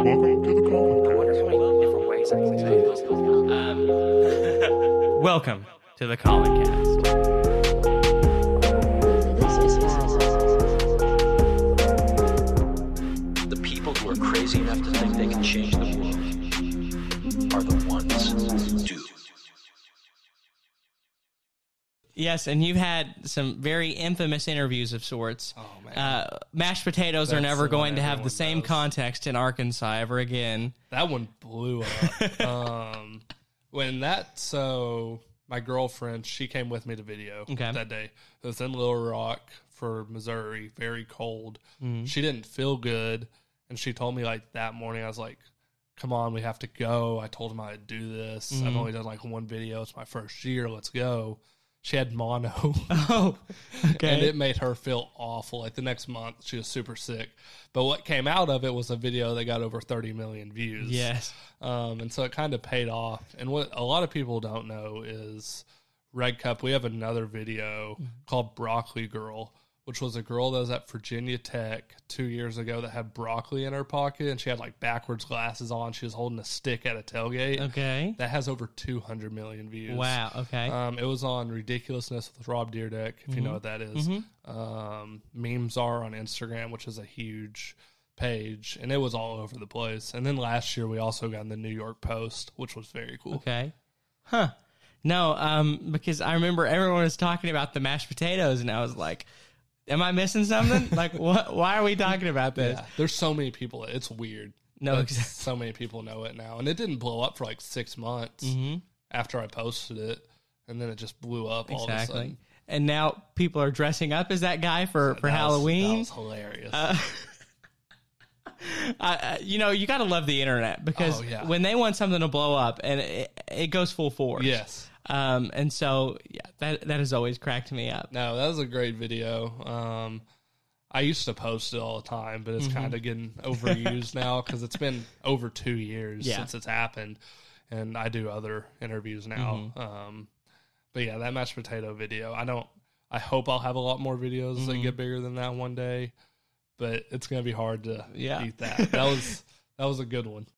Welcome to the Colin Cast. The people who are crazy enough to think they can change the world are the ones who do. Yes, and you've had some very infamous interviews of sorts. Oh, man. Uh, mashed potatoes are never going to have the same knows. context in Arkansas ever again. That one blew up. um, when that so my girlfriend she came with me to video Okay. that day. It was in Little Rock for Missouri, very cold. Mm-hmm. She didn't feel good, and she told me like that morning. I was like, "Come on, we have to go." I told him I'd do this. Mm-hmm. I've only done like one video. It's my first year. Let's go. She had mono. Oh, okay. and it made her feel awful. Like the next month, she was super sick. But what came out of it was a video that got over 30 million views. yes. Um, and so it kind of paid off. And what a lot of people don't know is Red Cup. We have another video called Broccoli Girl, which was a girl that was at Virginia Tech two years ago that had broccoli in her pocket, and she had like backwards glasses on. She was holding a stick at a tailgate. Okay. That has over 200 million views. Wow. Okay. Um, it was on Ridiculousness with Rob Dyrdek, if you know what that is. Um, memes are on Instagram, which is a huge page, and it was all over the place. And then last year we also got in the New York Post, which was very cool. Okay. Huh. No, um, because I remember everyone was talking about the mashed potatoes, and I was like, "Am I missing something? like, what? Why are we talking about this?" Yeah, there's so many people. It's weird. No, exactly. so many people know it now, and it didn't blow up for like six months Mm-hmm. after I posted it, and then it just blew up all of a Exactly. sudden. And now people are dressing up as that guy for for That was- Halloween. that was hilarious. I, I, you know, you got to love the internet because Oh, yeah. when they want something to blow up, and it, it goes full force. yes. Um, and so yeah, that that has always cracked me up. No, that was a great video. Um, I used to post it all the time, but it's Mm-hmm. kind of getting overused now because it's been over two years Yeah. since it's happened, and I do other interviews now. Mm-hmm. Um, but yeah, that mashed potato video. I don't. I hope I'll have a lot more videos Mm-hmm. that get bigger than that one day, but it's gonna be hard to Yeah. beat that. That was that was a good one.